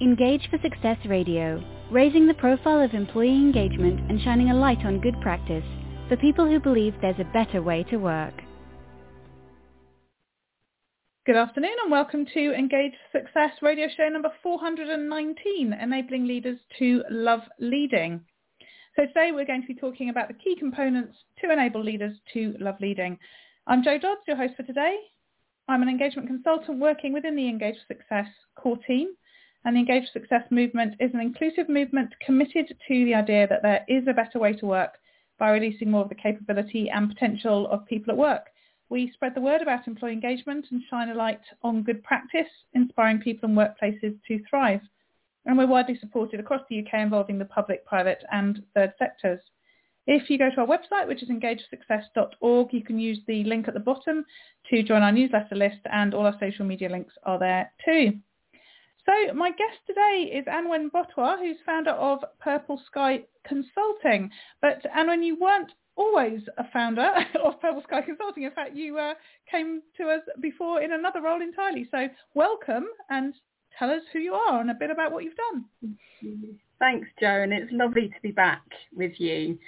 Engage for Success Radio, raising the profile of employee engagement and shining a light on good practice for people who believe there's a better way to work. Good afternoon and welcome to Engage for Success radio show number 419, Enabling Leaders to Love Leading. So today we're going to be talking about the key components to enable leaders to love leading. I'm Jo Dodds, your host for today. I'm an engagement consultant working within the Engage for Success core team and the Engage Success movement is an inclusive movement committed to the idea that there is a better way to work by releasing more of the capability and potential of people at work. We spread the word about employee engagement and shine a light on good practice, inspiring people and workplaces to thrive. And we're widely supported across the UK involving the public, private and third sectors. If you go to our website, which is engagesuccess.org, you can use the link at the bottom to join our newsletter list and all our social media links are there too. So my guest today is Anwen Bottois, who's founder of Purple Sky Consulting. But Anwen, you weren't always a founder of Purple Sky Consulting. In fact, you uh, came to us before in another role entirely. So welcome and tell us who you are and a bit about what you've done. Thanks, Jo, and it's lovely to be back with you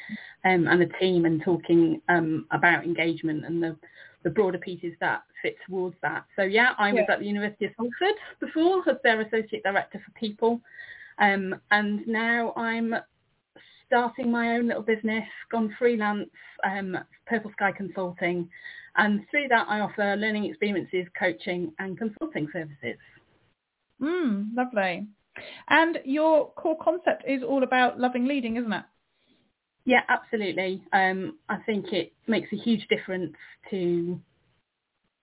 um, and the team and talking um, about engagement and the the broader pieces that fit towards that. So yeah, I was yeah. at the University of Salford before as their associate director for people, um, and now I'm starting my own little business, gone freelance, um, Purple Sky Consulting, and through that I offer learning experiences, coaching, and consulting services. Mm, lovely. And your core concept is all about loving leading, isn't it? Yeah, absolutely. Um, I think it makes a huge difference to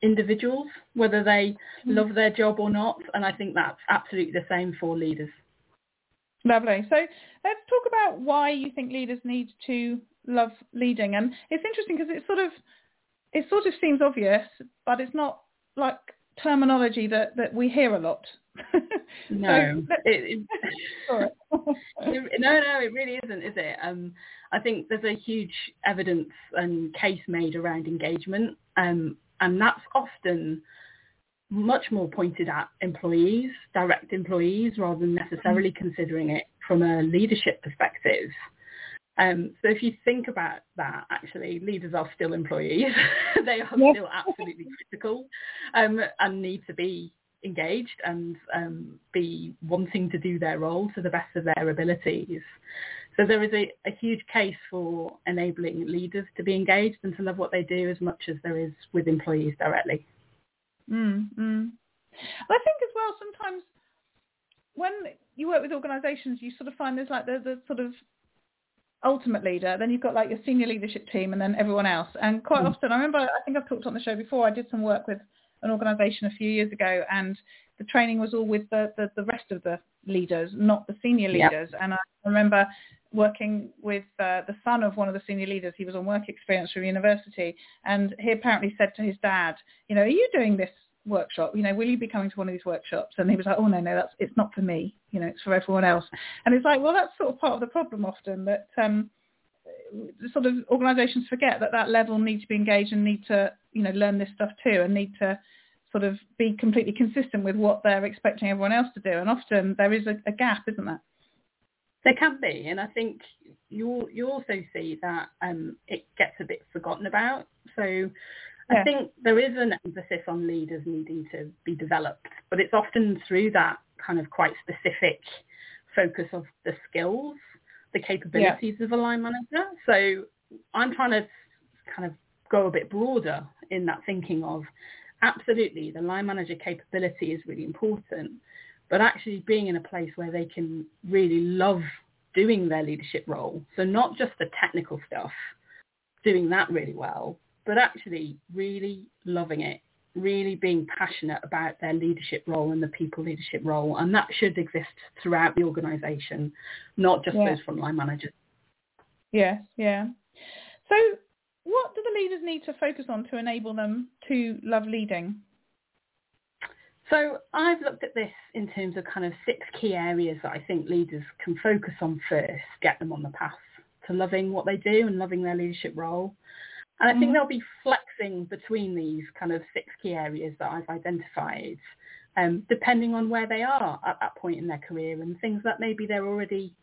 individuals, whether they mm-hmm. love their job or not. And I think that's absolutely the same for leaders. Lovely. So let's talk about why you think leaders need to love leading. And it's interesting because it sort of it sort of seems obvious, but it's not like terminology that, that we hear a lot. no, so, it, it, no, no, it really isn't, is it? Um, I think there's a huge evidence and case made around engagement, um, and that's often much more pointed at employees, direct employees, rather than necessarily mm-hmm. considering it from a leadership perspective. Um, so if you think about that, actually, leaders are still employees. they are yes. still absolutely critical um, and need to be engaged and um, be wanting to do their role to the best of their abilities. So there is a, a, huge case for enabling leaders to be engaged and to love what they do as much as there is with employees directly. Mm, mm. I think as well sometimes when you work with organisations, you sort of find there's like the, the sort of ultimate leader, then you've got like your senior leadership team and then everyone else. And quite mm. often, I remember, I think I've talked on the show before, I did some work with an organisation a few years ago and the training was all with the, the, the rest of the leaders, not the senior leaders. Yep. And I remember working with uh, the son of one of the senior leaders. He was on work experience from university and he apparently said to his dad, you know, are you doing this workshop? You know, will you be coming to one of these workshops? And he was like, oh no, no, that's, it's not for me. You know, it's for everyone else. And it's like, well, that's sort of part of the problem often that, um, sort of organisations forget that that level need to be engaged and need to, you know, learn this stuff too and need to sort of be completely consistent with what they're expecting everyone else to do. And often there is a, a gap, isn't there? There can be, and I think you you also see that um, it gets a bit forgotten about. So yeah. I think there is an emphasis on leaders needing to be developed, but it's often through that kind of quite specific focus of the skills, the capabilities yeah. of a line manager. So I'm trying to kind of go a bit broader in that thinking of absolutely the line manager capability is really important, but actually being in a place where they can really love doing their leadership role. So not just the technical stuff, doing that really well, but actually really loving it, really being passionate about their leadership role and the people leadership role. And that should exist throughout the organisation, not just yeah. those frontline managers. Yes, yeah. So what do the leaders need to focus on to enable them to love leading? So I've looked at this in terms of kind of six key areas that I think leaders can focus on first, get them on the path to loving what they do and loving their leadership role. And I think mm-hmm. they'll be flexing between these kind of six key areas that I've identified um, depending on where they are at that point in their career and things that maybe they're already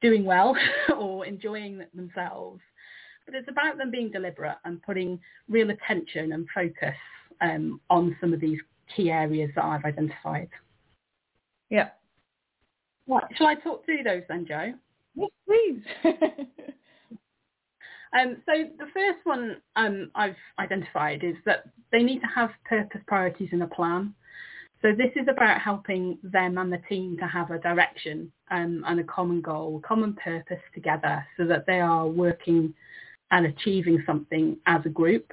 doing well or enjoying themselves. But it's about them being deliberate and putting real attention and focus um, on some of these key areas that I've identified. Yeah. Right. Shall I talk through those then, Jo? Yes, please. um, so the first one um, I've identified is that they need to have purpose, priorities and a plan. So this is about helping them and the team to have a direction um, and a common goal, common purpose together so that they are working and achieving something as a group.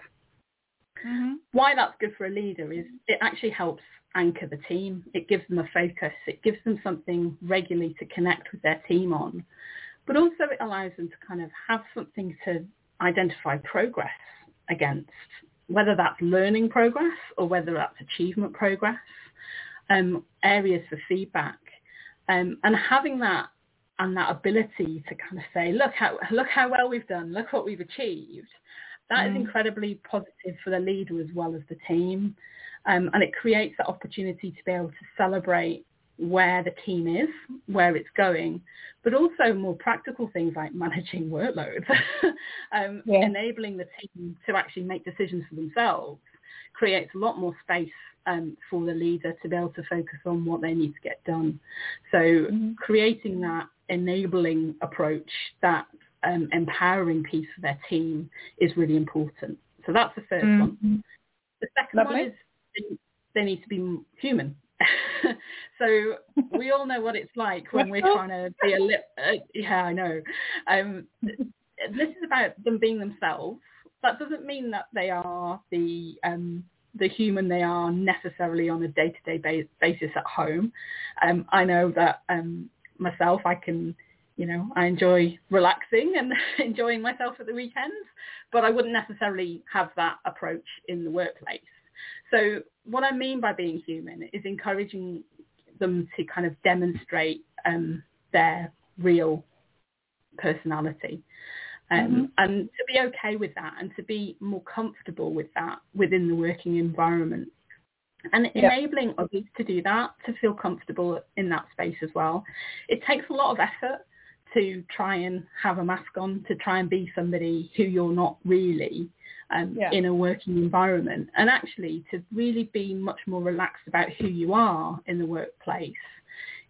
Mm-hmm. Why that's good for a leader is it actually helps anchor the team. It gives them a focus. It gives them something regularly to connect with their team on. But also it allows them to kind of have something to identify progress against, whether that's learning progress or whether that's achievement progress um, areas for feedback. Um, and having that and that ability to kind of say, look how look how well we've done, look what we've achieved. That mm. is incredibly positive for the leader as well as the team, um, and it creates that opportunity to be able to celebrate where the team is, where it's going, but also more practical things like managing workloads, um, yeah. enabling the team to actually make decisions for themselves creates a lot more space um, for the leader to be able to focus on what they need to get done. So mm-hmm. creating that enabling approach, that um, empowering piece for their team is really important. So that's the 1st mm-hmm. one. The second Lovely. one is they need to be human. so we all know what it's like when we're trying to be a lip. Uh, yeah, I know. Um, this is about them being themselves. That doesn't mean that they are the um, the human they are necessarily on a day-to-day basis at home. Um, I know that um, myself, I can, you know, I enjoy relaxing and enjoying myself at the weekends, but I wouldn't necessarily have that approach in the workplace. So what I mean by being human is encouraging them to kind of demonstrate um, their real personality. Um, mm-hmm. And to be okay with that and to be more comfortable with that within the working environment. And enabling others to do that, to feel comfortable in that space as well. It takes a lot of effort to try and have a mask on, to try and be somebody who you're not really um, yeah. in a working environment. And actually to really be much more relaxed about who you are in the workplace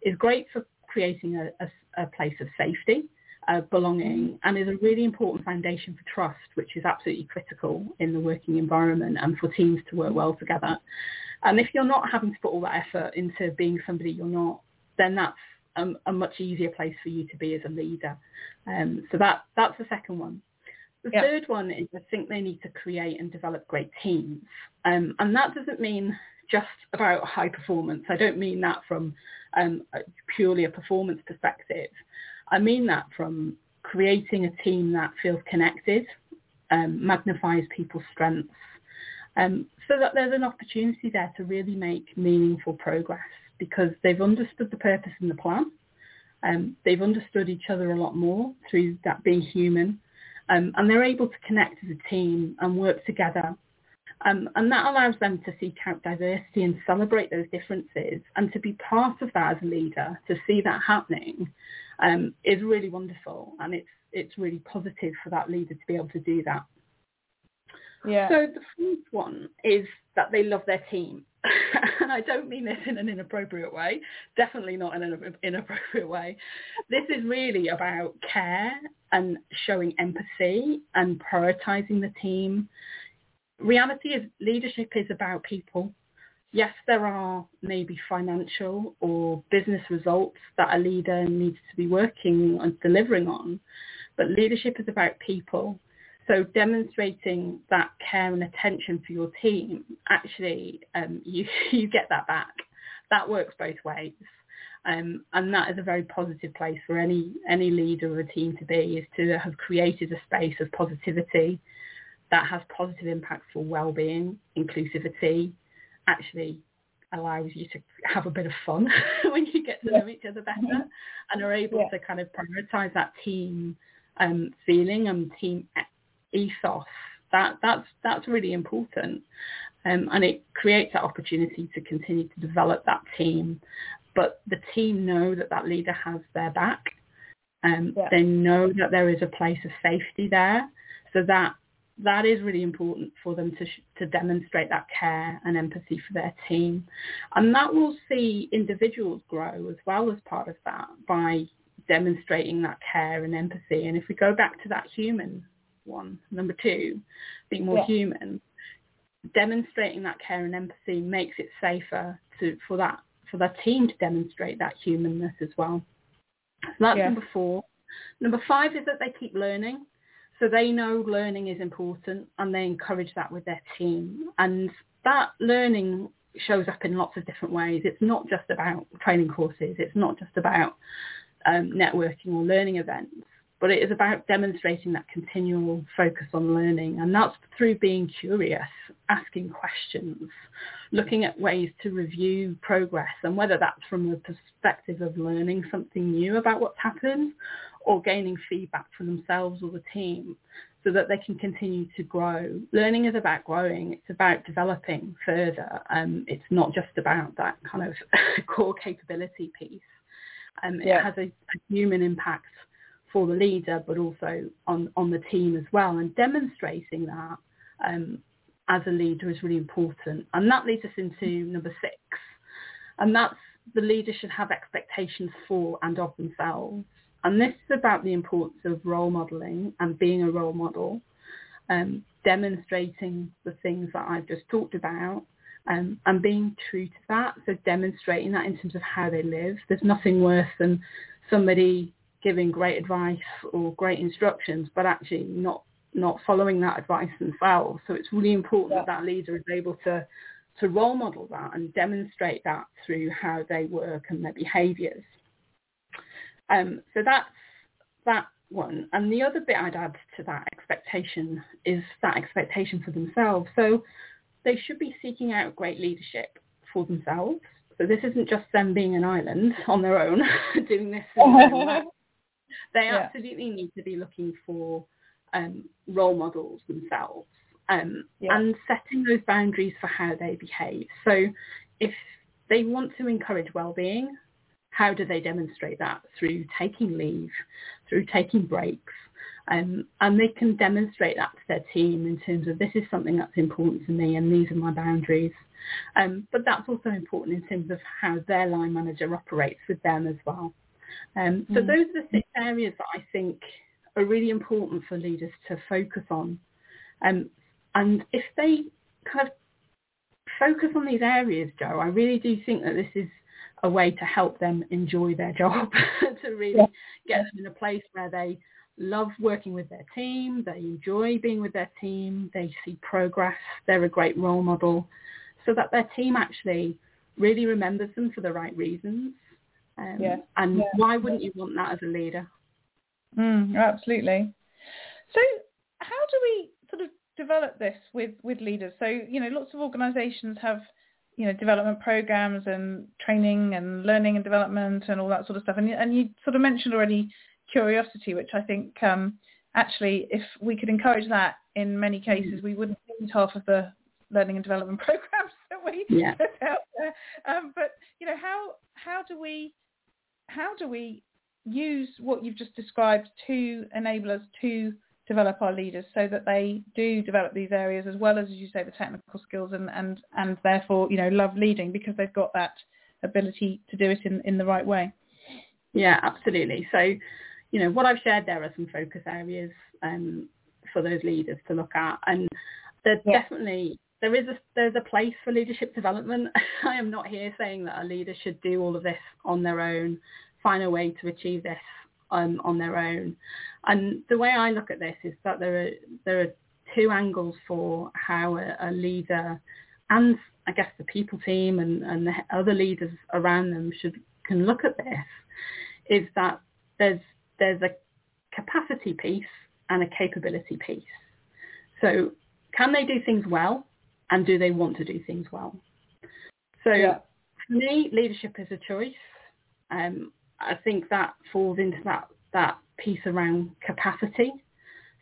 is great for creating a, a, a place of safety uh, belonging and is a really important foundation for trust, which is absolutely critical in the working environment and for teams to work well together. And if you're not having to put all that effort into being somebody you're not, then that's a, a much easier place for you to be as a leader. Um, so that that's the second one. The yep. third one is I think they need to create and develop great teams. Um, and that doesn't mean just about high performance. I don't mean that from um, purely a performance perspective. I mean that from creating a team that feels connected, um, magnifies people's strengths, um, so that there's an opportunity there to really make meaningful progress because they've understood the purpose and the plan. Um, they've understood each other a lot more through that being human, um, and they're able to connect as a team and work together. Um, and that allows them to seek out diversity and celebrate those differences and to be part of that as a leader, to see that happening um, is really wonderful, and it's it's really positive for that leader to be able to do that. Yeah. So the fourth one is that they love their team. and I don't mean this in an inappropriate way, definitely not in an inappropriate way. This is really about care and showing empathy and prioritizing the team. Reality is leadership is about people yes, there are maybe financial or business results that a leader needs to be working and delivering on, but leadership is about people. So demonstrating that care and attention for your team, actually, um, you, you get that back. That works both ways. Um, and that is a very positive place for any, any leader of a team to be, is to have created a space of positivity that has positive impacts for well-being, inclusivity, actually allows you to have a bit of fun when you get to know each other better and are able yeah. to kind of prioritize that team um, feeling and team ethos. That that's that's really important. Um, and it creates that opportunity to continue to develop that team. But the team know that that leader has their back. Um, yeah. They know that there is a place of safety there. So that that is really important for them to, to demonstrate that care and empathy for their team. And that will see individuals grow as well as part of that by demonstrating that care and empathy. And if we go back to that human one, number two, being more yeah. human, demonstrating that care and empathy makes it safer to, for that for the team to demonstrate that humanness as well. So that's yeah. number four. Number five is that they keep learning. So they know learning is important and they encourage that with their team. And that learning shows up in lots of different ways. It's not just about training courses. It's not just about um, networking or learning events, but it is about demonstrating that continual focus on learning. And that's through being curious, asking questions, looking at ways to review progress and whether that's from the perspective of learning something new about what's happened or gaining feedback from themselves or the team so that they can continue to grow. Learning is about growing. It's about developing further. Um, it's not just about that kind of core capability piece. Um, yeah. It has a, a, human impact for the leader, but also on, on the team as well. And demonstrating that um, as a leader is really important. And that leads us into number six. And that's the leader should have expectations for and of themselves. And this is about the importance of role modelling and being a role model, um, demonstrating the things that I've just talked about um, and being true to that. So demonstrating that in terms of how they live. There's nothing worse than somebody giving great advice or great instructions, but actually not not following that advice themselves. So it's really important yeah. that that leader is able to to role model that and demonstrate that through how they work and their behaviours. Um, so that's that one. And the other bit I'd add to that expectation is that expectation for themselves. So they should be seeking out great leadership for themselves. So this isn't just them being an island on their own doing this. they yeah. absolutely need to be looking for um, role models themselves um, yeah. and setting those boundaries for how they behave. So if they want to encourage well-being, how do they demonstrate that? Through taking leave, through taking breaks. Um, and they can demonstrate that to their team in terms of this is something that's important to me and these are my boundaries. Um, but that's also important in terms of how their line manager operates with them as well. Um, so mm. those are the six areas that I think are really important for leaders to focus on. Um, and if they kind of focus on these areas, Jo, I really do think that this is a way to help them enjoy their job, to really get them in a place where they love working with their team, they enjoy being with their team, they see progress, they're a great role model, so that their team actually really remembers them for the right reasons. Um, yeah. And yeah. why wouldn't you want that as a leader? Mm, absolutely. So how do we sort of develop this with, with leaders? So, you know, lots of organisations have you know development programs and training and learning and development and all that sort of stuff. And, and you sort of mentioned already curiosity, which I think um, actually, if we could encourage that in many cases, we wouldn't need half of the learning and development programs that we yeah. put out there. Um, but you know, how how do we how do we use what you've just described to enable us to develop our leaders so that they do develop these areas as well as, as you say, the technical skills and, and, and therefore, you know, love leading because they've got that ability to do it in, in the right way. Yeah, absolutely. So, you know, what I've shared there are some focus areas um, for those leaders to look at. And there's yeah. definitely, there is a, there's a place for leadership development. I am not here saying that a leader should do all of this on their own, find a way to achieve this um, on their own. And the way I look at this is that there are there are two angles for how a, a leader and I guess the people team and, and the other leaders around them should can look at this is that there's there's a capacity piece and a capability piece. So can they do things well and do they want to do things well? So yeah. for me, leadership is a choice. Um, I think that falls into that, that piece around capacity.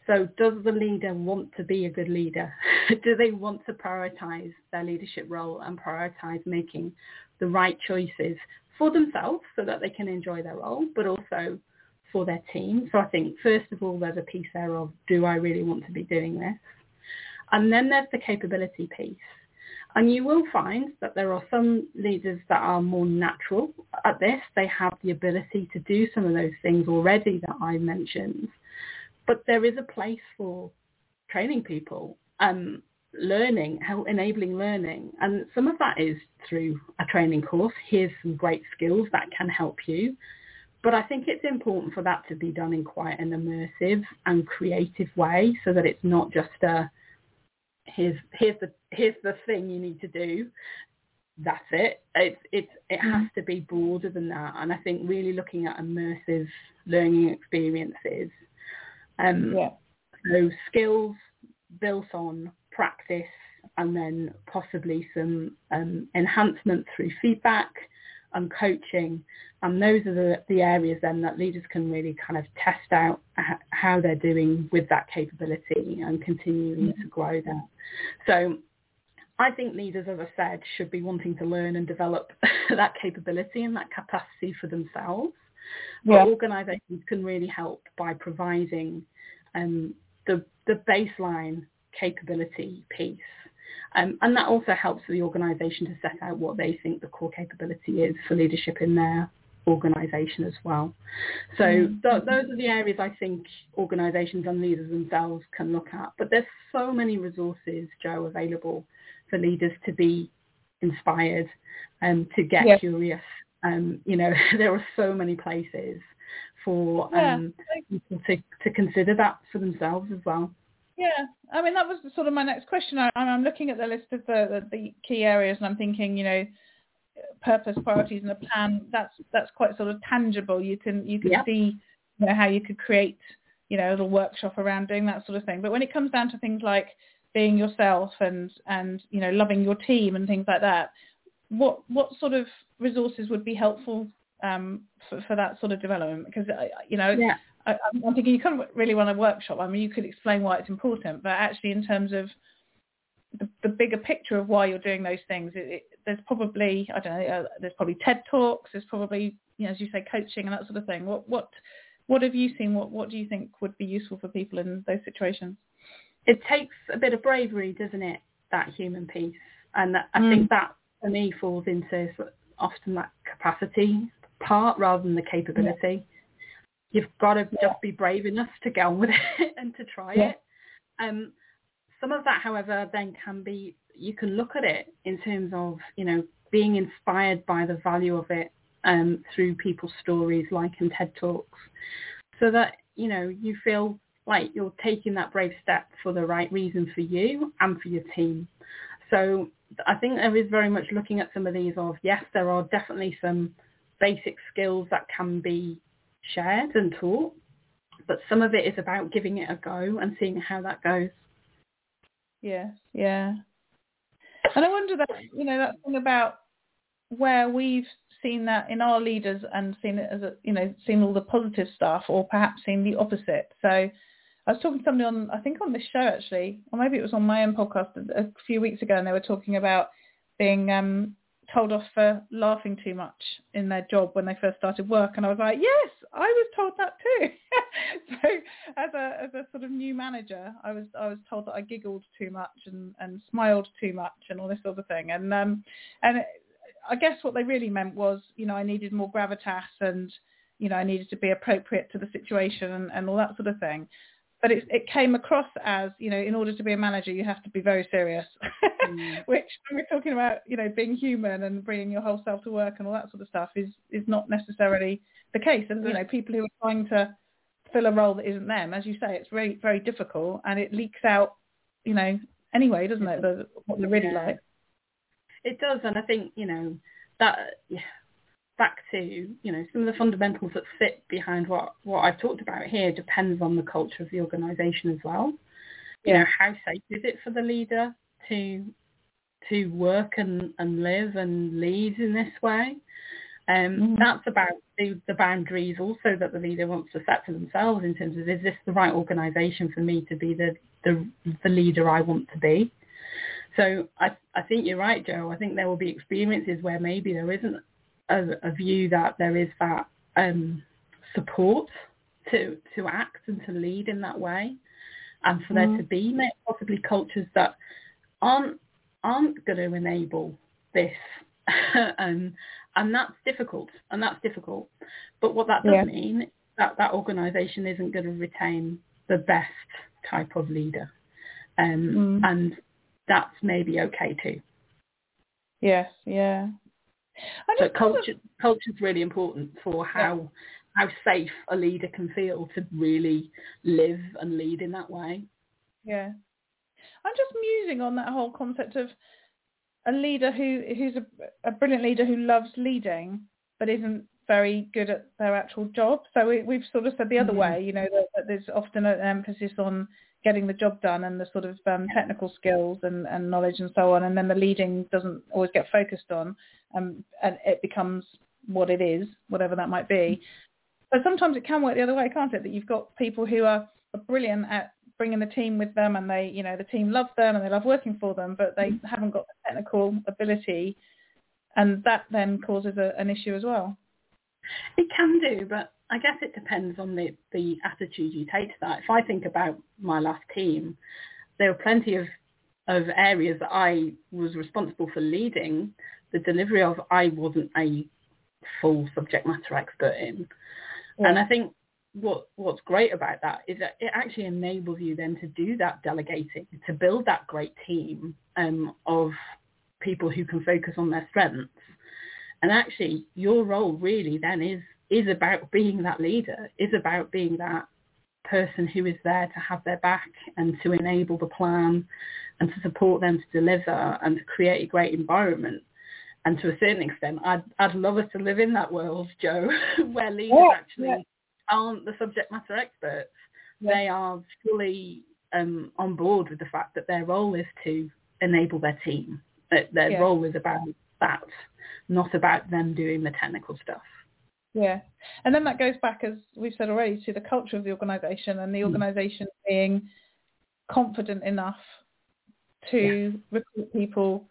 So does the leader want to be a good leader? Do they want to prioritize their leadership role and prioritize making the right choices for themselves so that they can enjoy their role, but also for their team? So I think first of all, there's a piece there of, do I really want to be doing this? And then there's the capability piece. And you will find that there are some leaders that are more natural at this. They have the ability to do some of those things already that I mentioned. But there is a place for training people, um, learning, enabling learning. And some of that is through a training course. Here's some great skills that can help you. But I think it's important for that to be done in quite an immersive and creative way so that it's not just a here's here's the here's the thing you need to do that's it it's it's it has mm. to be broader than that and i think really looking at immersive learning experiences um yeah. so skills built on practice and then possibly some um, enhancement through feedback and coaching. And those are the, the areas then that leaders can really kind of test out how they're doing with that capability and continuing mm-hmm. to grow that. So I think leaders, as I said, should be wanting to learn and develop that capability and that capacity for themselves. Yeah. But organisations can really help by providing um, the, the baseline capability piece um, and that also helps the organisation to set out what they think the core capability is for leadership in their organisation as well. So mm-hmm. th- those are the areas I think organisations and leaders themselves can look at. But there's so many resources, Jo, available for leaders to be inspired and to get yeah. curious. Um, you know, there are so many places for um, yeah. people to, to consider that for themselves as well. Yeah, I mean that was sort of my next question. I, am looking at the list of the, the, the key areas, and I'm thinking, you know, purpose, priorities, and a plan. That's that's quite sort of tangible. You can you can yeah. see, you know, how you could create, you know, a little workshop around doing that sort of thing. But when it comes down to things like being yourself and and you know loving your team and things like that, what what sort of resources would be helpful um, for, for that sort of development? Because you know, yeah. I, am thinking you couldn't really run a workshop. I mean, you could explain why it's important, but actually, in terms of the, the bigger picture of why you're doing those things, it, it, there's probably I don't know. Uh, there's probably TED talks. There's probably you know, as you say, coaching and that sort of thing. What what what have you seen? What what do you think would be useful for people in those situations? It takes a bit of bravery, doesn't it? That human piece, and I mm. think that for me falls into often that capacity part rather than the capability. Yeah you've got to just be brave enough to on with it and to try yeah. it. Um, some of that, however, then can be, you can look at it in terms of, you know, being inspired by the value of it um, through people's stories like in TED Talks so that, you know, you feel like you're taking that brave step for the right reason for you and for your team. So I think there is very much looking at some of these of, yes, there are definitely some basic skills that can be shared and taught, but some of it is about giving it a go and seeing how that goes. Yes, yeah. And I wonder that, you know, that thing about where we've seen that in our leaders and seen it as a, you know, seen all the positive stuff or perhaps seen the opposite. So I was talking to somebody on, I think on this show actually, or maybe it was on my own podcast a few weeks ago and they were talking about being um, told off for laughing too much in their job when they first started work and I was like, yes, I was told that too. so as a as a sort of new manager, I was I was told that I giggled too much and, and smiled too much and all this sort of thing. And um and I guess what they really meant was, you know, I needed more gravitas and you know, I needed to be appropriate to the situation and, and all that sort of thing but it, it came across as, you know, in order to be a manager, you have to be very serious, mm. which when we're talking about, you know, being human and bringing your whole self to work and all that sort of stuff is, is not necessarily the case. And, you know, people who are trying to fill a role that isn't them, as you say, it's very, very difficult and it leaks out, you know, anyway, doesn't it, the, what they're really yeah. like. It does. And I think, you know, that, yeah, back to, you know, some of the fundamentals that sit behind what, what I've talked about here depends on the culture of the organisation as well. You know, how safe is it for the leader to to work and, and live and lead in this way? Um, mm. That's about the, the, boundaries also that the leader wants to set for themselves in terms of is this the right organisation for me to be the, the, the leader I want to be? So I, I think you're right, Jo. I think there will be experiences where maybe there isn't a, a view that there is that um, support to to act and to lead in that way, and for mm. there to be possibly cultures that aren't aren't going to enable this, and and that's difficult, and that's difficult. But what that does yeah. mean is that that organisation isn't going to retain the best type of leader, um, mm. and that's maybe okay too. Yes, yeah. So culture culture is really important for how how safe a leader can feel to really live and lead in that way. Yeah. I'm just musing on that whole concept of a leader who who's a, a brilliant leader who loves leading but isn't very good at their actual job. So we, have sort of said the other mm-hmm. way, you know, that, that, there's often an emphasis on getting the job done and the sort of um, technical skills and, and knowledge and so on, and then the leading doesn't always get focused on, um, and it becomes what it is, whatever that might be. But sometimes it can work the other way, can't it? That you've got people who are, are brilliant at bringing the team with them, and they, you know, the team love them and they love working for them, but they mm-hmm. haven't got the technical ability, and that then causes a, an issue as well. It can do, but I guess it depends on the, the attitude you take to that. If I think about my last team, there were plenty of, of areas that I was responsible for leading the delivery of I wasn't a full subject matter expert in. Yeah. And I think what what's great about that is that it actually enables you then to do that delegating, to build that great team um, of people who can focus on their strengths. And actually, your role really then is is about being that leader, is about being that person who is there to have their back and to enable the plan and to support them to deliver and to create a great environment. And to a certain extent, I'd, I'd love us to live in that world, Jo, where leaders yeah, actually yeah. aren't the subject matter experts. Yeah. They are fully um, on board with the fact that their role is to enable their team. That their role is about that, not about them doing the technical stuff. Yeah. And then that goes back, as we've said already, to the culture of the organisation and the organisation mm. being confident enough to yeah. recruit people,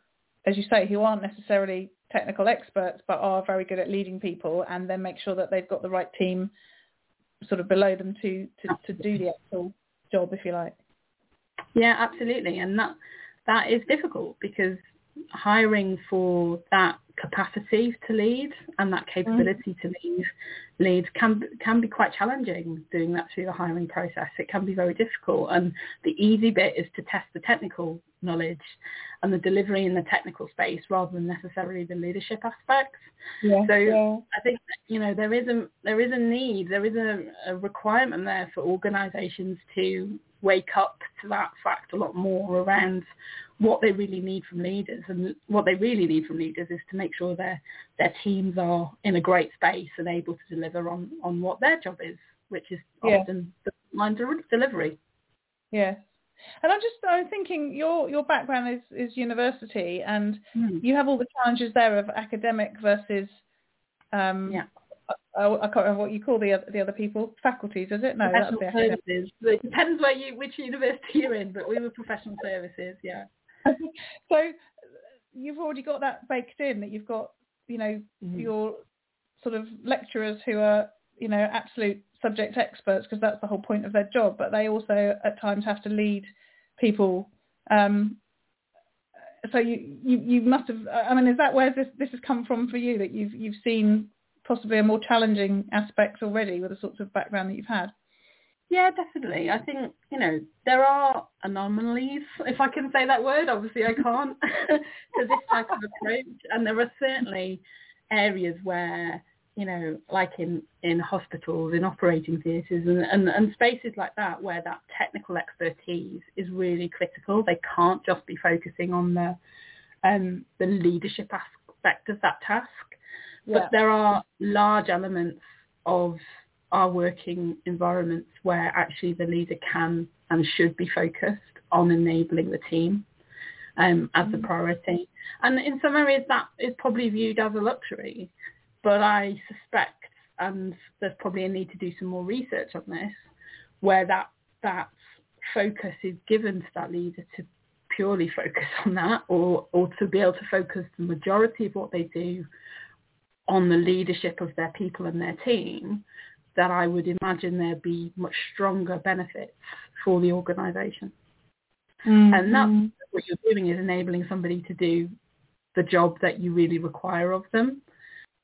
as you say, who aren't necessarily technical experts but are very good at leading people and then make sure that they've got the right team sort of below them to, to, to do the actual job, if you like. Yeah, absolutely. And that that is difficult because hiring for that capacity to lead and that capability mm. to lead lead can can be quite challenging doing that through the hiring process. It can be very difficult and the easy bit is to test the technical knowledge and the delivery in the technical space rather than necessarily the leadership aspects. Yeah, so yeah. I think you know there is a there is a need, there is a, a requirement there for organisations to wake up to that fact a lot more around what they really need from leaders. And what they really need from leaders is to make sure their their teams are in a great space and able to deliver on, on what their job is, which is yeah. often the line delivery. Yes. And I'm just I'm thinking your your background is, is university and mm. you have all the challenges there of academic versus um, yeah. I, I, can't remember what you call the other, the other people. Faculties, is it? No, professional that's the services. It depends where you which university you're in, but we were professional services. Yeah. so you've already got that baked in that you've got you know mm-hmm. your sort of lecturers who are you know absolute subject experts because that's the whole point of their job, but they also at times have to lead people. Um, so you, you you must have. I mean, is that where this this has come from for you that you've you've seen possibly a more challenging aspect already with the sorts of background that you've had? Yeah, definitely. I think, you know, there are anomalies, if I can say that word. Obviously I can't, to this type of approach. And there are certainly areas where, you know, like in, in hospitals, in operating theatres and, and, and spaces like that where that technical expertise is really critical. They can't just be focusing on the, um, the leadership aspect of that task. Yeah. But there are large elements of our working environments where actually the leader can and should be focused on enabling the team um, as mm-hmm. a priority. And in some areas that is probably viewed as a luxury. but I suspect, and there's probably a need to do some more research on this, where that that focus is given to that leader to purely focus on that or, or to be able to focus the majority of what they do on the leadership of their people and their team, that I would imagine there'd be much stronger benefits for the organisation. Mm-hmm. And that's what you're doing is enabling somebody to do the job that you really require of them.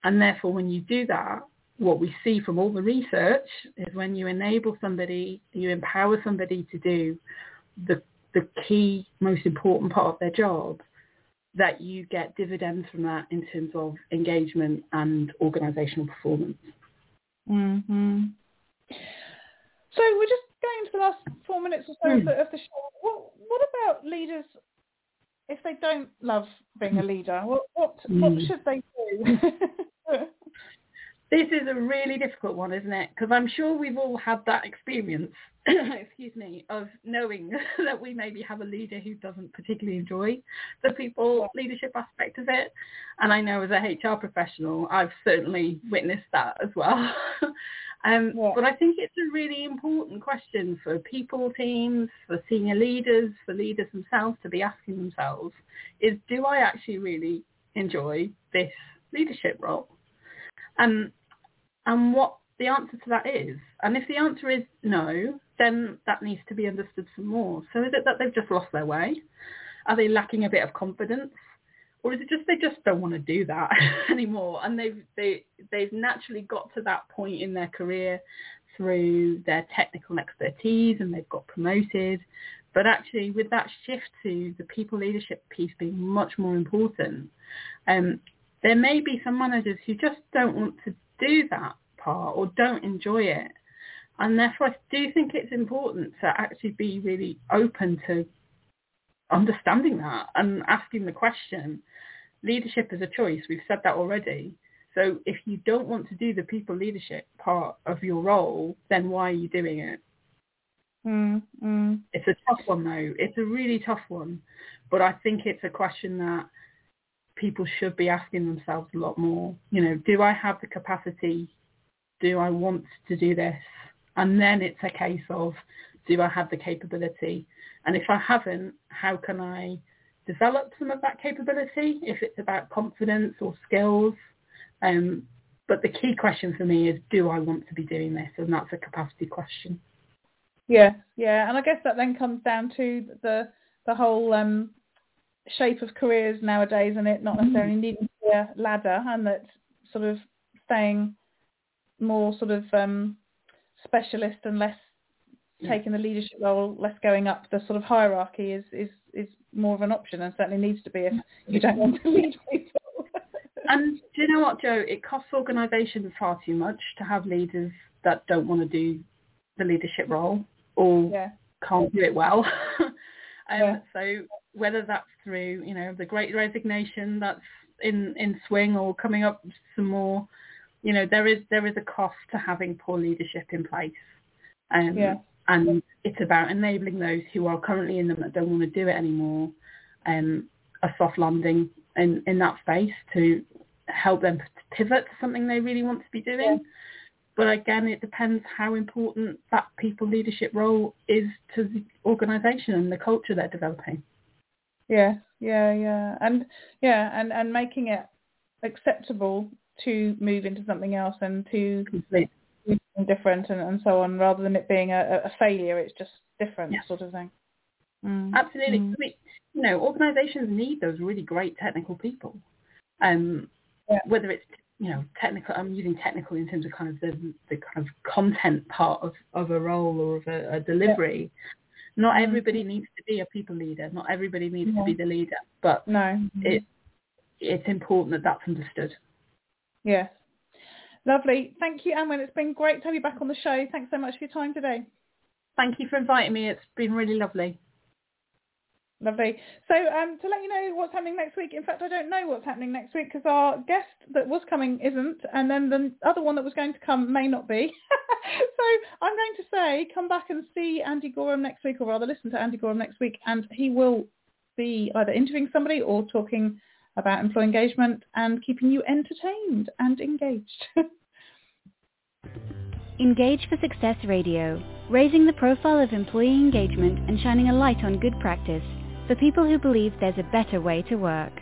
And therefore, when you do that, what we see from all the research is when you enable somebody, you empower somebody to do the, the key, most important part of their job, that you get dividends from that in terms of engagement and organisational performance. Mm-hmm. So we're just going to the last four minutes or so mm. of the show. What, what about leaders if they don't love being a leader? What what, mm. what should they do? this is a really difficult one, isn't it? Because I'm sure we've all had that experience, excuse me, of knowing that we maybe have a leader who doesn't particularly enjoy the people leadership aspect of it. And I know as a HR professional, I've certainly witnessed that as well. um, yeah. But I think it's a really important question for people teams, for senior leaders, for leaders themselves to be asking themselves is, do I actually really enjoy this leadership role? Um, and what the answer to that is. And if the answer is no, then that needs to be understood some more. So is it that they've just lost their way? Are they lacking a bit of confidence? Or is it just they just don't want to do that anymore? And they've they they've naturally got to that point in their career through their technical expertise and they've got promoted. But actually with that shift to the people leadership piece being much more important, um, there may be some managers who just don't want to do that part or don't enjoy it. And therefore I do think it's important to actually be really open to understanding that and asking the question. Leadership is a choice. We've said that already. So if you don't want to do the people leadership part of your role, then why are you doing it? Mm, mm. It's a tough one though. It's a really tough one. But I think it's a question that people should be asking themselves a lot more. You know, do I have the capacity? Do I want to do this? And then it's a case of, do I have the capability? And if I haven't, how can I develop some of that capability if it's about confidence or skills? Um, but the key question for me is, do I want to be doing this? And that's a capacity question. Yeah, yeah, and I guess that then comes down to the the whole um, shape of careers nowadays and it not mm. necessarily needing to be a ladder and that sort of staying more sort of um, specialist and less taking the leadership role, less going up the sort of hierarchy is, is, is more of an option and certainly needs to be if you don't want to lead people. and do you know what, Jo? It costs organisations far too much to have leaders that don't want to do the leadership role or yeah. can't do it well. um, yeah. So whether that's through, you know, the great resignation that's in, in swing or coming up some more, you know, there is there is a cost to having poor leadership in place. Um, yeah. And it's about enabling those who are currently in them that don't want to do it anymore um, a soft landing in, in that space to help them pivot to something they really want to be doing. Yeah. But again, it depends how important that people leadership role is to the organisation and the culture they're developing. Yeah, yeah, yeah, and yeah, and and making it acceptable to move into something else and to do something different and, and so on, rather than it being a, a failure. It's just different, yeah. sort of thing. Mm. Absolutely. Mm. I mean, you know, organisations need those really great technical people. Um, yeah. whether it's you know technical, I'm using technical in terms of kind of the the kind of content part of, of a role or of a, a delivery. Yeah. Not mm. everybody needs to be a people leader. Not everybody needs to be the leader. But no, it it's important that that's understood. Yes. Lovely. Thank you, Anwen. It's been great to have you back on the show. Thanks so much for your time today. Thank you for inviting me. It's been really lovely. Lovely. So um, to let you know what's happening next week, in fact, I don't know what's happening next week because our guest that was coming isn't, and then the other one that was going to come may not be. so I'm going to say come back and see Andy Gorham next week, or rather listen to Andy Gorham next week, and he will be either interviewing somebody or talking about employee engagement and keeping you entertained and engaged. Engage for Success Radio, raising the profile of employee engagement and shining a light on good practice for people who believe there's a better way to work.